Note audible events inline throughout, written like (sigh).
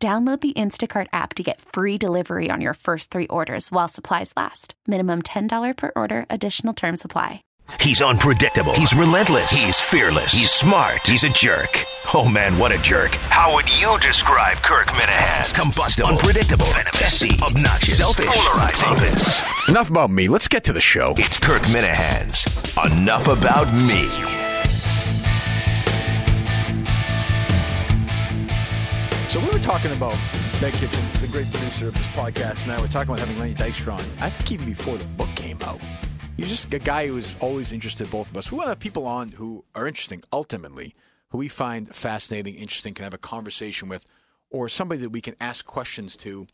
Download the Instacart app to get free delivery on your first three orders while supplies last. Minimum $10 per order, additional term supply. He's unpredictable. He's relentless. He's fearless. He's smart. He's a jerk. Oh man, what a jerk. How would you describe Kirk Minihane? Combustible, unpredictable, messy, obnoxious, selfish, polarizing. Enough about me. Let's get to the show. It's Kirk Minihane's Enough About Me. Talking about Meg Kitchen, the great producer of this podcast, and I were talking about having Lenny Dykstra on. I think even before the book came out. He's just a guy who was always interested, both of us. We want to have people on who are interesting, ultimately, who we find fascinating, interesting, can have a conversation with, or somebody that we can ask questions to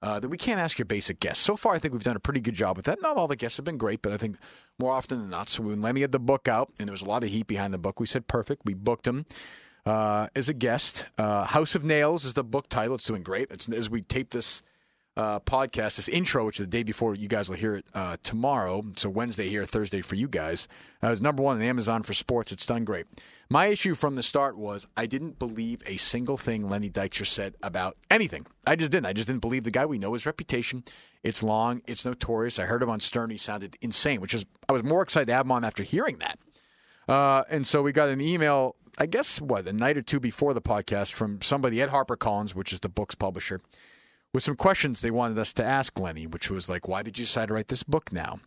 uh, that we can't ask your basic guests. So far, I think we've done a pretty good job with that. Not all the guests have been great, but I think more often than not. So when Lenny had the book out, and there was a lot of heat behind the book, we said, perfect. We booked him uh, as a guest. Uh, House of Nails is the book title. It's doing great. It's, as we tape this uh, podcast, this intro, which is the day before you guys will hear it uh, tomorrow. So Wednesday here, Thursday for you guys. Uh, it was number one on Amazon for sports. It's done great. My issue from the start was I didn't believe a single thing Lenny Dykstra said about anything. I just didn't. I just didn't believe the guy. We know his reputation. It's long. It's notorious. I heard him on Stern. He sounded insane, which is I was more excited to have him on after hearing that. Uh, and so we got an email, I guess, what, a night or two before the podcast from somebody at HarperCollins, which is the book's publisher, with some questions they wanted us to ask Lenny, which was like, why did you decide to write this book now?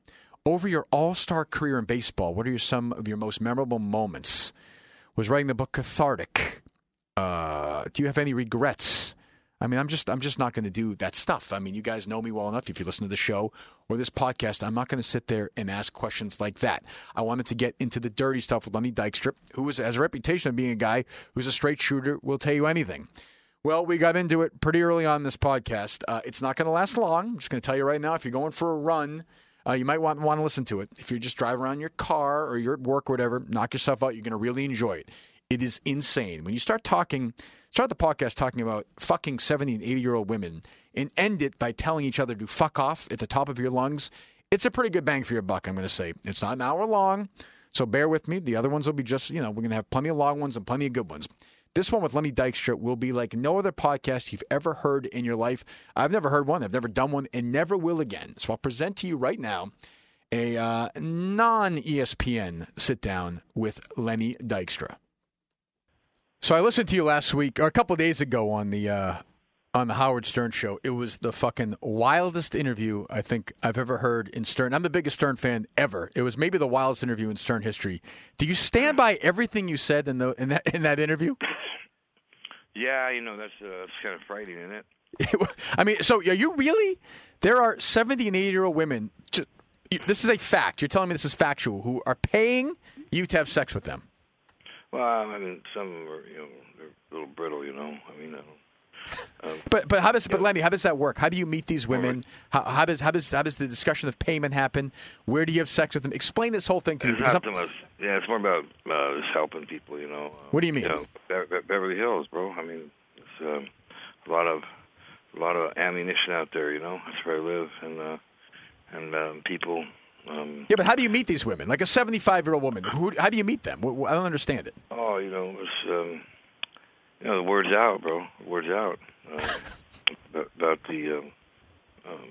Over your all star career in baseball, what are your, some of your most memorable moments? Was writing the book cathartic? Uh, do you have any regrets? I mean, I'm just I'm just not going to do that stuff. I mean, you guys know me well enough. If you listen to the show or this podcast, I'm not going to sit there and ask questions like that. I wanted to get into the dirty stuff with Lenny Dykstra, who is, has a reputation of being a guy who's a straight shooter, will tell you anything. Well, we got into it pretty early on this podcast. Uh, it's not going to last long. I'm just going to tell you right now. If you're going for a run, uh, you might want want to listen to it. If you're just driving around your car or you're at work or whatever, knock yourself out. You're going to really enjoy it. It is insane when you start talking. Start the podcast talking about fucking 70 and 80 year old women and end it by telling each other to fuck off at the top of your lungs. It's a pretty good bang for your buck, I'm going to say. It's not an hour long, so bear with me. The other ones will be just, you know, we're going to have plenty of long ones and plenty of good ones. This one with Lenny Dykstra will be like no other podcast you've ever heard in your life. I've never heard one, I've never done one, and never will again. So I'll present to you right now a uh, non ESPN sit down with Lenny Dykstra. So I listened to you last week or a couple of days ago on the uh, on the Howard Stern show. It was the fucking wildest interview I think I've ever heard in Stern. I'm the biggest Stern fan ever. It was maybe the wildest interview in Stern history. Do you stand by everything you said in the in that in that interview? Yeah, you know that's uh, that's kind of frightening, isn't it? (laughs) I mean, so are you really? There are 70 and 80 year old women. Just, this is a fact. You're telling me this is factual. Who are paying you to have sex with them? Well, I mean, some of them are, you know, they're a little brittle, you know. I mean, I don't, um, But but how does but Lenny, how does that work? How do you meet these women? How, how does how does how does the discussion of payment happen? Where do you have sex with them? Explain this whole thing to me. it's because not much. Yeah, it's more about uh, just helping people, you know. What do you mean? You know, Be- Be- Beverly Hills, bro. I mean, it's um, a lot of a lot of ammunition out there, you know. That's where I live, and uh, and um, people. Um, yeah, but how do you meet these women? Like a 75 year old woman. Who, how do you meet them? I don't understand it. Oh, you know, it's um, you know, the word's out, bro. The word's out uh, (laughs) about, about the um, um,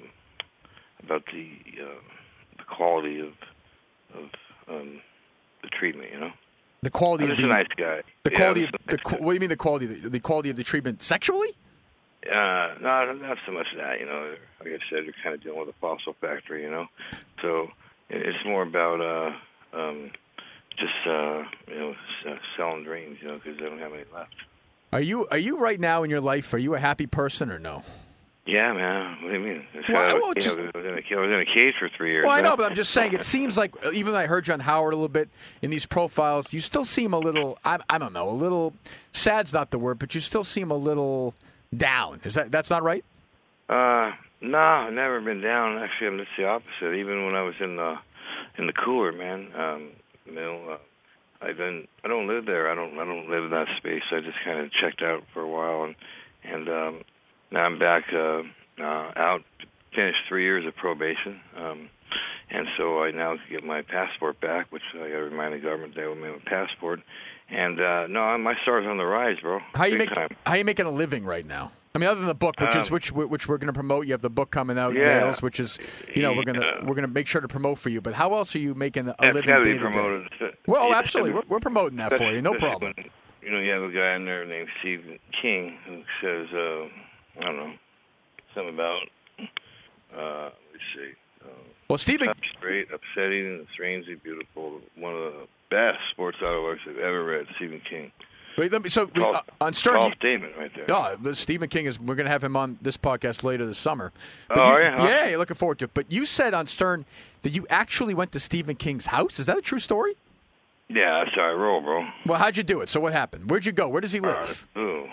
about the uh, the quality of of um, the treatment. You know, The quality I'm of the a nice guy. the Yeah, quality of the what do you mean the quality the, the quality of the treatment sexually? Uh, no, not so much that. You know, like I said, you're kind of dealing with a fossil factory. You know, so it's more about uh, um, just uh, you know uh, selling dreams. You know, because they don't have any left. Are you are you right now in your life? Are you a happy person or no? Yeah, man. What do you mean? It's, Well, well, you just- know, I was in a was in a cage for three years. Well, I know, (laughs) but I'm just saying. It seems like even though I heard you on Howard a little bit in these profiles, you still seem a little. I, I don't know, a little. Sad's not the word, but you still seem a little down. Is that that's not right? Uh, no, I've never been down. Actually, I'm just the opposite. Even when I was in the in the cooler, man. Um, you know, uh, I didn't. I don't live there. I don't. I don't live in that space. I just kind of checked out for a while, and and um, now I'm back uh, uh, out. Finished three years of probation, um, and so I now get my passport back, which I got to remind the government they owe me a passport. And uh, no, my star's on the rise, bro. How you make how you making a living right now? I mean, other than the book, which is Um, which which we're going to promote. You have the book coming out, Yeah. Nails, which is you know we're gonna we're gonna make sure to promote for you. But how else are you making a living? got be day-to-day? promoted. Well, Yeah, absolutely, we're, we're promoting that for you, no problem. when, you know, you have a guy in there named Stephen King who says, uh, I don't know, something about, uh, let's see, uh, Well, Stephen, straight, upsetting, and strangely beautiful. One of the best sports auto works I've ever read, Stephen King. Wait, let me, so we, uh, on Stern, tall you- right there. Oh, Stephen King is. We're going to have him on this podcast later this summer. But Oh, you- are you? Huh? Yeah, you're looking forward to it. But you said on Stern that you actually went to Stephen King's house. Is that a true story? Yeah, that's how I roll, bro. Well, how'd you do it? So what happened? Where'd you go? Where does he Uh, live? ooh.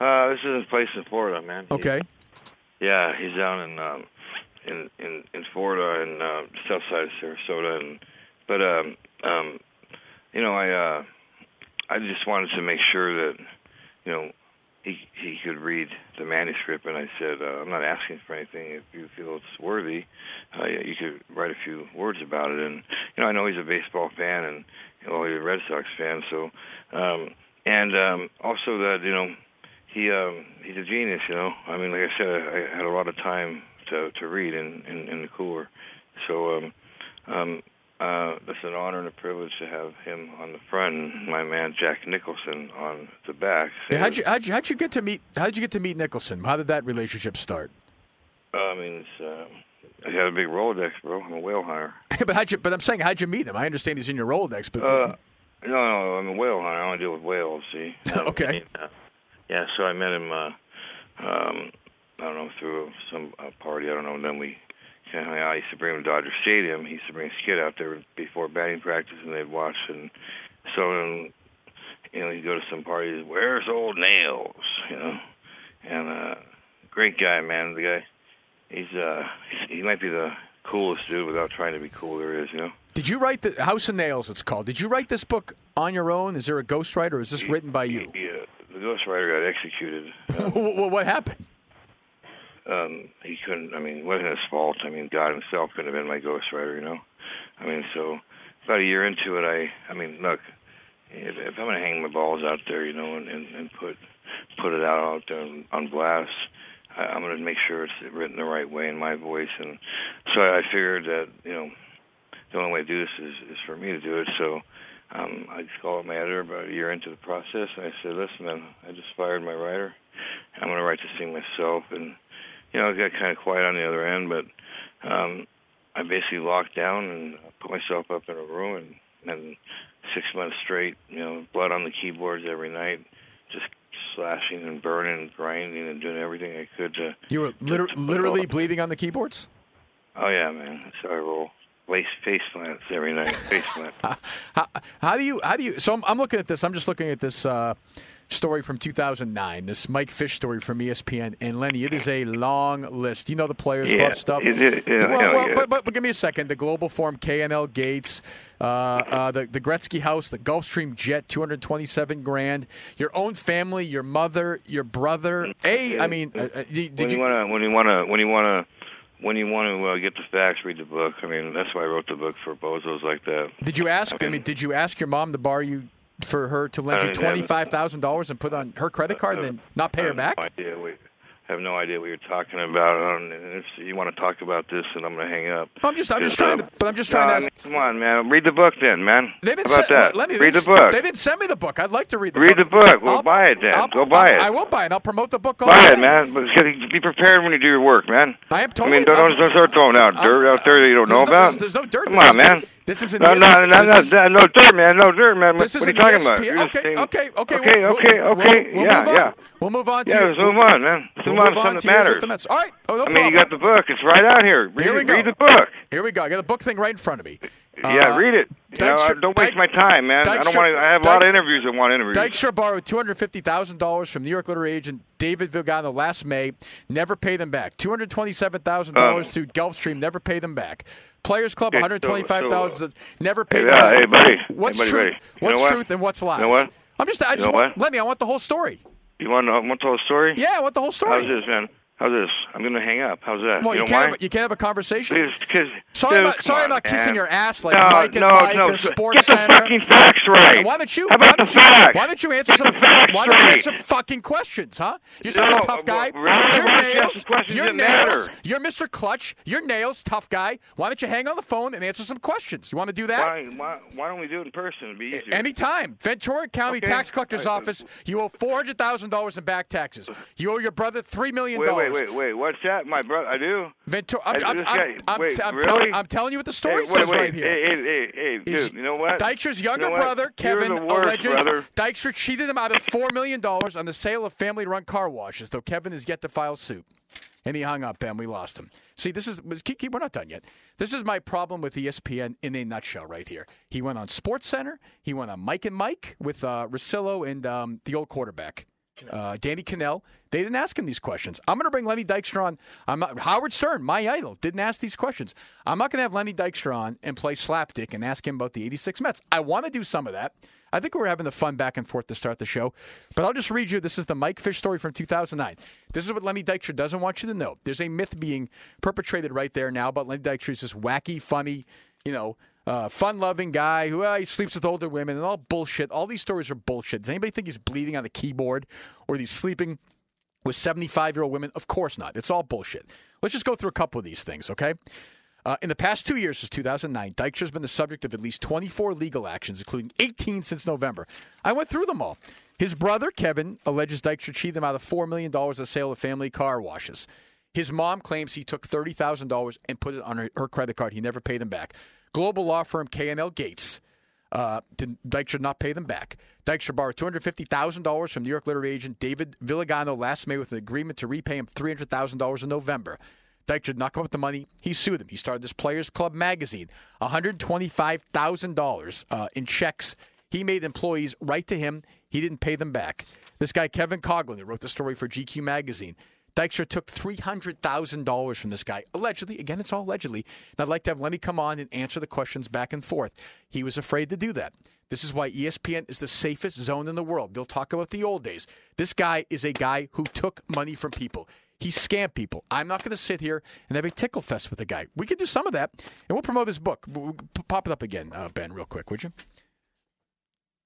Uh, this is a place in Florida, man. He- Okay. Yeah, he's down in um in in in Florida and uh, south side of Sarasota and but um um you know I uh I just wanted to make sure that you know he he could read the manuscript. And I said uh, I'm not asking for anything. If you feel it's worthy uh, you could write a few words about it. And you know I know he's a baseball fan and you know he's a Red Sox fan. So um and um also that you know he um he's a genius you know. I mean like i said i, I had a lot of time to to read in in, in the cooler. So um um uh it's an honor and a privilege to have him on the front and my man jack nicholson on the back Yeah, how'd you how'd you how'd you get to meet how'd you get to meet Nicholson? How did that relationship start? i mean it's uh i got a big rolodex bro i'm a whale hunter (laughs) but how'd you? But I'm saying how'd you meet him? I understand he's in your Rolodex, but uh no no i'm a whale hunter i only deal with whales see (laughs) Okay. I mean, uh, yeah so i met him uh um i don't know through some uh, party i don't know and then we hung out. I used to bring him to Dodger Stadium. He used to bring Skid out there before batting practice, and they'd watch. And so, you know, he'd go to some parties. Where's old Nails? You know, and uh, great guy, man. The guy, he's uh, he might be the coolest dude without trying to be cool there is. You know. did you write the House of Nails? It's called. Did you write this book on your own? Is there a ghostwriter, is this written by you? Yeah, the ghostwriter got executed. (laughs) Um, what, what happened? Um, he couldn't. I mean, it wasn't his fault. I mean, God Himself couldn't have been my ghostwriter. You know. I mean, so about a year into it, I. I mean, look, if, if I'm going to hang my balls out there, you know, and, and, and put put it out out there on, on blast, I, I'm to make sure it's written the right way in my voice. And so I figured that you know, the only way to do this is, is for me to do it. So. Um, I just called my editor about a year into the process, and I said, "Listen, man, I just fired my writer. I'm going to write this thing myself." And you know, it got kind of quiet on the other end, but um, I basically locked down and put myself up in a room and, and six months straight, you know, blood on the keyboards every night, just slashing and burning and grinding and doing everything I could to. You were liter- to- to- literally bleeding on the keyboards. Oh yeah, man, that's how I roll. Face face plants every night. Face (laughs) plant. How, how do you? How do you? So I'm, I'm looking at this. I'm just looking at this uh, story from 2009. This Mike Fish story from ESPN. And Lenny, it is a long list. You know the Players Yeah, Club stuff. it yeah, well, well, yeah. but, but but give me a second. The Global Form, K&L Gates, uh, uh, the the Gretzky House, the Gulfstream Jet, 227 grand. Your own family, your mother, your brother. A, I mean, uh, uh, did, when you you? want to, when you want to, when you want to, when you want to uh, get the facts, read the book. I mean, that's why I wrote the book for bozos like that. Did you ask? I I mean, mean- did you ask your mom to borrow you for her to lend you twenty five thousand dollars and put on her credit card, and then not pay her back? No idea I have no idea what you're talking about. Um, and if you want to talk about this, then I'm going to hang up. I'm just, I'm just trying to, but I'm just trying I to ask. come on, man. Read the book then, man. They didn't How about send, that? Lenny, they read the book. They didn't send me the book. I'd like to read the Read book. Read the book. Well, I'll- buy it then. I'll- Go buy I- it. I will buy it. I'll promote the book. all Buy day. it, man. But be prepared when you do your work, man. I am I mean, don't, I'm- don't start throwing out I'm- dirt out there that you don't there's know no- about. There's, there's no dirt. Come on, man. This is an No, no, no, no, is- no, no dirt, man. No dirt, man. This what is are you talking ESPN about? Okay, okay, okay, Okay, we'll- okay, we'll- okay. we'll yeah, move on. yeah. We'll move on to Yeah, let's move on, man. Let's move on to something that matters. the Mets. All right. Oh, no I mean, problem. you got the book. It's right out here. Read, Here we go. read the book. Here we go. I got the book thing right in front of me. Yeah, Uh, read it. You know, Dykstra- don't waste my time, man. I don't want to. I have a lot of interviews. I want interviews. Dykstra borrowed two hundred fifty thousand dollars from New York literary agent David Vigliano last May. Never paid them back. Two hundred twenty-seven thousand dollars Um, to Gulfstream. Never paid them back. Players Club one hundred twenty-five thousand. never Hey, paid uh, them back. hey, buddy. What's Hey, buddy, truth? buddy. What's what? truth and what's lies? know what? I'm just. I just know want. what? Let me. I want the whole story. you want to want the whole story? Yeah, I want the whole story. How's this, man? How's this? I'm gonna hang up. How's that? Well, you you, can't. Have, you can't have a conversation. Because Sorry dude, about sorry on, about kissing man. your ass like no, Mike and no, Mike no. or Sports Get the Center. fucking facts right. Why don't you? How why about the don't you, facts? Why don't you answer Get some? facts Why don't you answer some fucking questions, huh? You're such No, a tough guy. well, really? Your nails. ask some questions Your nails. matter? You're Mr. Clutch. Your nails, tough guy. Why don't you hang on the phone and answer some questions? You want to do that? Why, why, why don't we do it in person? It'd be easier. Anytime. Ventura County Okay. Tax Collector's right. Office, you owe $400,000 in back taxes. You owe your brother $3 million. wait, wait, wait, wait. What's that? My brother. I do. Ventura, I'm, I'm, I'm, I'm, wait, I'm, really? telling, I'm telling you what the story hey, wait, says wait. right here. Hey, hey, hey, hey, dude. You know what? Dykstra's younger You know brother, Kevin, worst, alleges brother. Dykstra cheated him out of $4 million on the sale of family run car washes, though Kevin is yet to file suit. And he hung up, Ben. We lost him. See, this is, keep, keep, we're not done yet. This is my problem with ESPN in a nutshell right here. He went on Sports Center. He went on Mike and Mike with uh, Russillo and um, the old quarterback. Uh, Danny Kanell. They didn't ask him these questions. I'm going to bring Lenny Dykstra on. I'm not, Howard Stern, my idol, didn't ask these questions. I'm not going to have Lenny Dykstra on and play slapdick and ask him about the 86 Mets. I want to do some of that. I think we're having the fun back and forth to start the show. But I'll just read you. This is the Mike Fish story from 2009. This is what Lenny Dykstra doesn't want you to know. There's a myth being perpetrated right there now about Lenny Dykstra. He's this wacky, funny, you know, uh, fun-loving guy who uh, he sleeps with older women and all bullshit. All these stories are bullshit. Does anybody think he's bleeding on the keyboard or he's sleeping with 75-year-old women? Of course not. It's all bullshit. Let's just go through a couple of these things, okay? Uh, in the past two years, since 2009, Dykstra's been the subject of at least 24 legal actions, including 18 since November. I went through them all. His brother, Kevin, alleges Dykstra cheated him out of $4 million of the sale of family car washes. His mom claims he took $30,000 and put it on her, her credit card. He never paid him back. Global law firm K&L Gates uh, did Dykstra not pay them back. Dykstra borrowed $250,000 from New York literary agent David Vigliano last May with an agreement to repay him $300,000 in November. Dykstra did not come up with the money. He sued him. He started this Players Club magazine. $125,000 uh, in checks he made employees write to him. He didn't pay them back. This guy, Kevin Coughlin, who wrote the story for GQ magazine, Dykstra took $300,000 from this guy, allegedly. Again, it's all allegedly. And I'd like to have Lenny come on and answer the questions back and forth. He was afraid to do that. This is why ESPN is the safest zone in the world. They'll talk about the old days. This guy is a guy who took money from people. He scammed people. I'm not going to sit here and have a tickle fest with the guy. We could do some of that, and we'll promote his book. We'll Pop it up again, uh, Ben, real quick, would you?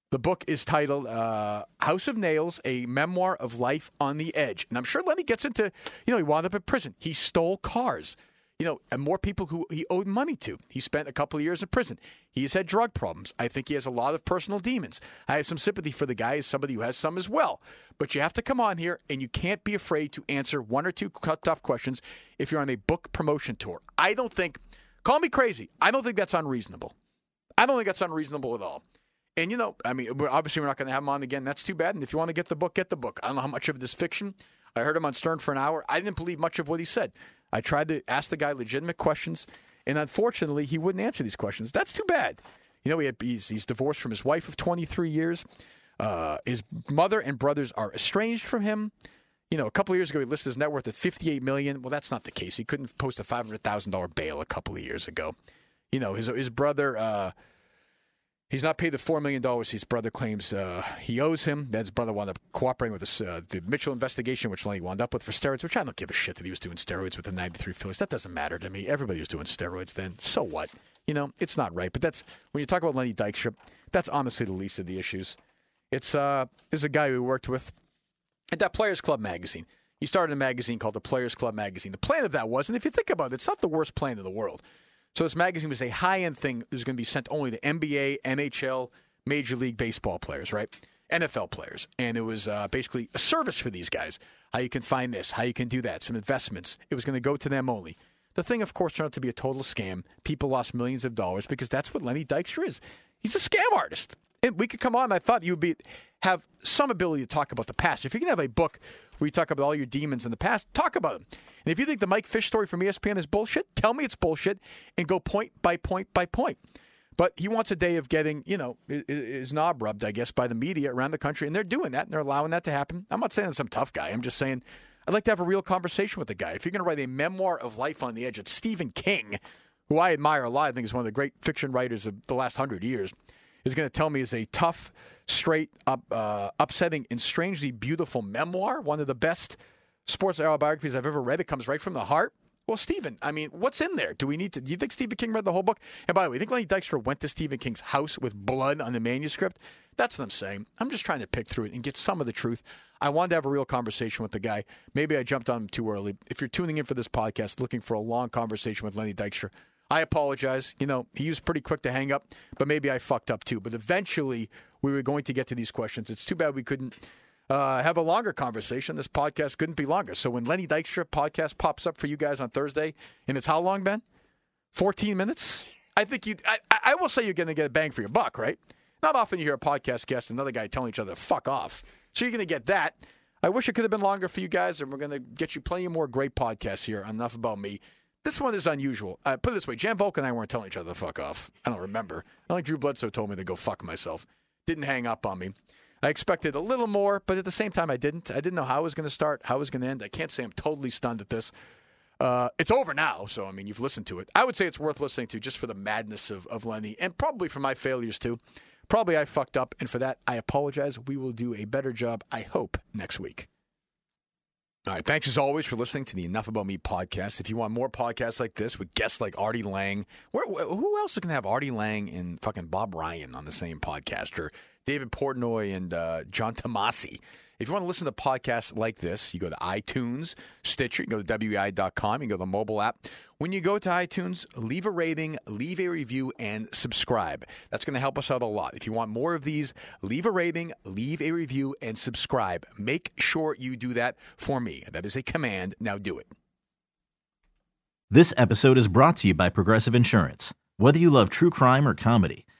The book is titled uh, House of Nails, a memoir of life on the edge. And I'm sure Lenny gets into, you know, he wound up in prison. He stole cars, you know, and more people who he owed money to. He spent a couple of years in prison. He has had drug problems. I think he has a lot of personal demons. I have some sympathy for the guy as somebody who has some as well. But you have to come on here and you can't be afraid to answer one or two tough questions if you're on a book promotion tour. I don't think, call me crazy, I don't think that's unreasonable. I don't think that's unreasonable at all. And you know, I mean, obviously we're not going to have him on again. That's too bad. And if you want to get the book, get the book. I don't know how much of it is fiction. I heard him on Stern for an hour. I didn't believe much of what he said. I tried to ask the guy legitimate questions, and unfortunately, he wouldn't answer these questions. That's too bad. You know, he had, he's, he's divorced from his wife of 23 years. Uh, his mother and brothers are estranged from him. You know, a couple of years ago, he listed his net worth at 58 million. Well, that's not the case. He couldn't post a $500,000 bail a couple of years ago. You know, his his brother. Uh, He's not paid the four million dollars his brother claims uh, he owes him. His brother wound up cooperating with this, uh, the Mitchell investigation, which Lenny wound up with for steroids. Which I don't give a shit that he was doing steroids with the '93 Phillies. That doesn't matter to me. Everybody was doing steroids then. So what? You know, it's not right. But that's when you talk about Lenny Dykstra. That's honestly the least of the issues. It's uh, is a guy we worked with at that Players Club magazine. He started a magazine called the Players Club magazine. The plan of that was, and if you think about it, it's not the worst plan in the world. So this magazine was a high-end thing. It was going to be sent only to NBA, NHL, Major League Baseball players, right? NFL players, and it was uh, basically a service for these guys. How you can find this, how you can do that, some investments. It was going to go to them only. The thing, of course, turned out to be a total scam. People lost millions of dollars because that's what Lenny Dykstra is. He's a scam artist. And we could come on. I thought you would be have some ability to talk about the past. If you can have a book where you talk about all your demons in the past, talk about them. And if you think the Mike Fish story from ESPN is bullshit, tell me it's bullshit and go point by point by point. But he wants a day of getting, you know, his knob rubbed, I guess, by the media around the country, and they're doing that, and they're allowing that to happen. I'm not saying I'm some tough guy. I'm just saying I'd like to have a real conversation with the guy. If you're going to write a memoir of life on the edge, it's Stephen King, who I admire a lot. I think is one of the great fiction writers of the last hundred years. Is going to tell me is a tough, straight up, uh, upsetting, and strangely beautiful memoir. One of the best sports autobiographies I've ever read. It comes right from the heart. Well, Stephen, I mean, what's in there? Do we need to? Do you think Stephen King read the whole book? And by the way, you think Lenny Dykstra went to Stephen King's house with blood on the manuscript? That's what I'm saying. I'm just trying to pick through it and get some of the truth. I wanted to have a real conversation with the guy. Maybe I jumped on him too early. If you're tuning in for this podcast looking for a long conversation with Lenny Dykstra, I apologize. You know, he was pretty quick to hang up, but maybe I fucked up too. But eventually, we were going to get to these questions. It's too bad we couldn't uh, have a longer conversation. This podcast couldn't be longer. So when Lenny Dykstra podcast pops up for you guys on Thursday, and it's how long, Ben? 14 minutes? I think you, I, I will say you're going to get a bang for your buck, right? Not often you hear a podcast guest and another guy telling each other, fuck off. So you're going to get that. I wish it could have been longer for you guys, and we're going to get you plenty more great podcasts here. Enough about me. This one is unusual. Uh, put it this way Jan Volk and I weren't telling each other to fuck off. I don't remember. I think Drew Bledsoe told me to go fuck myself. Didn't hang up on me. I expected a little more, but at the same time, I didn't. I didn't know how it was going to start, how it was going to end. I can't say I'm totally stunned at this. Uh, it's over now, so I mean, you've listened to it. I would say it's worth listening to just for the madness of, of Lenny and probably for my failures too. Probably I fucked up, and for that, I apologize. We will do a better job, I hope, next week. All right. Thanks as always for listening to the Enough About Me podcast. If you want more podcasts like this with guests like Artie Lange, where, who else to have Artie Lange and fucking Bob Ryan on the same podcast or David Portnoy and uh, John Tomase? If you want to listen to podcasts like this, you go to iTunes, Stitcher, you go to WEEI.com, you go to the mobile app. When you go to iTunes, leave a rating, leave a review, and subscribe. That's going to help us out a lot. If you want more of these, leave a rating, leave a review, and subscribe. Make sure you do that for me. That is a command. Now do it. This episode is brought to you by Progressive Insurance. Whether you love true crime or comedy,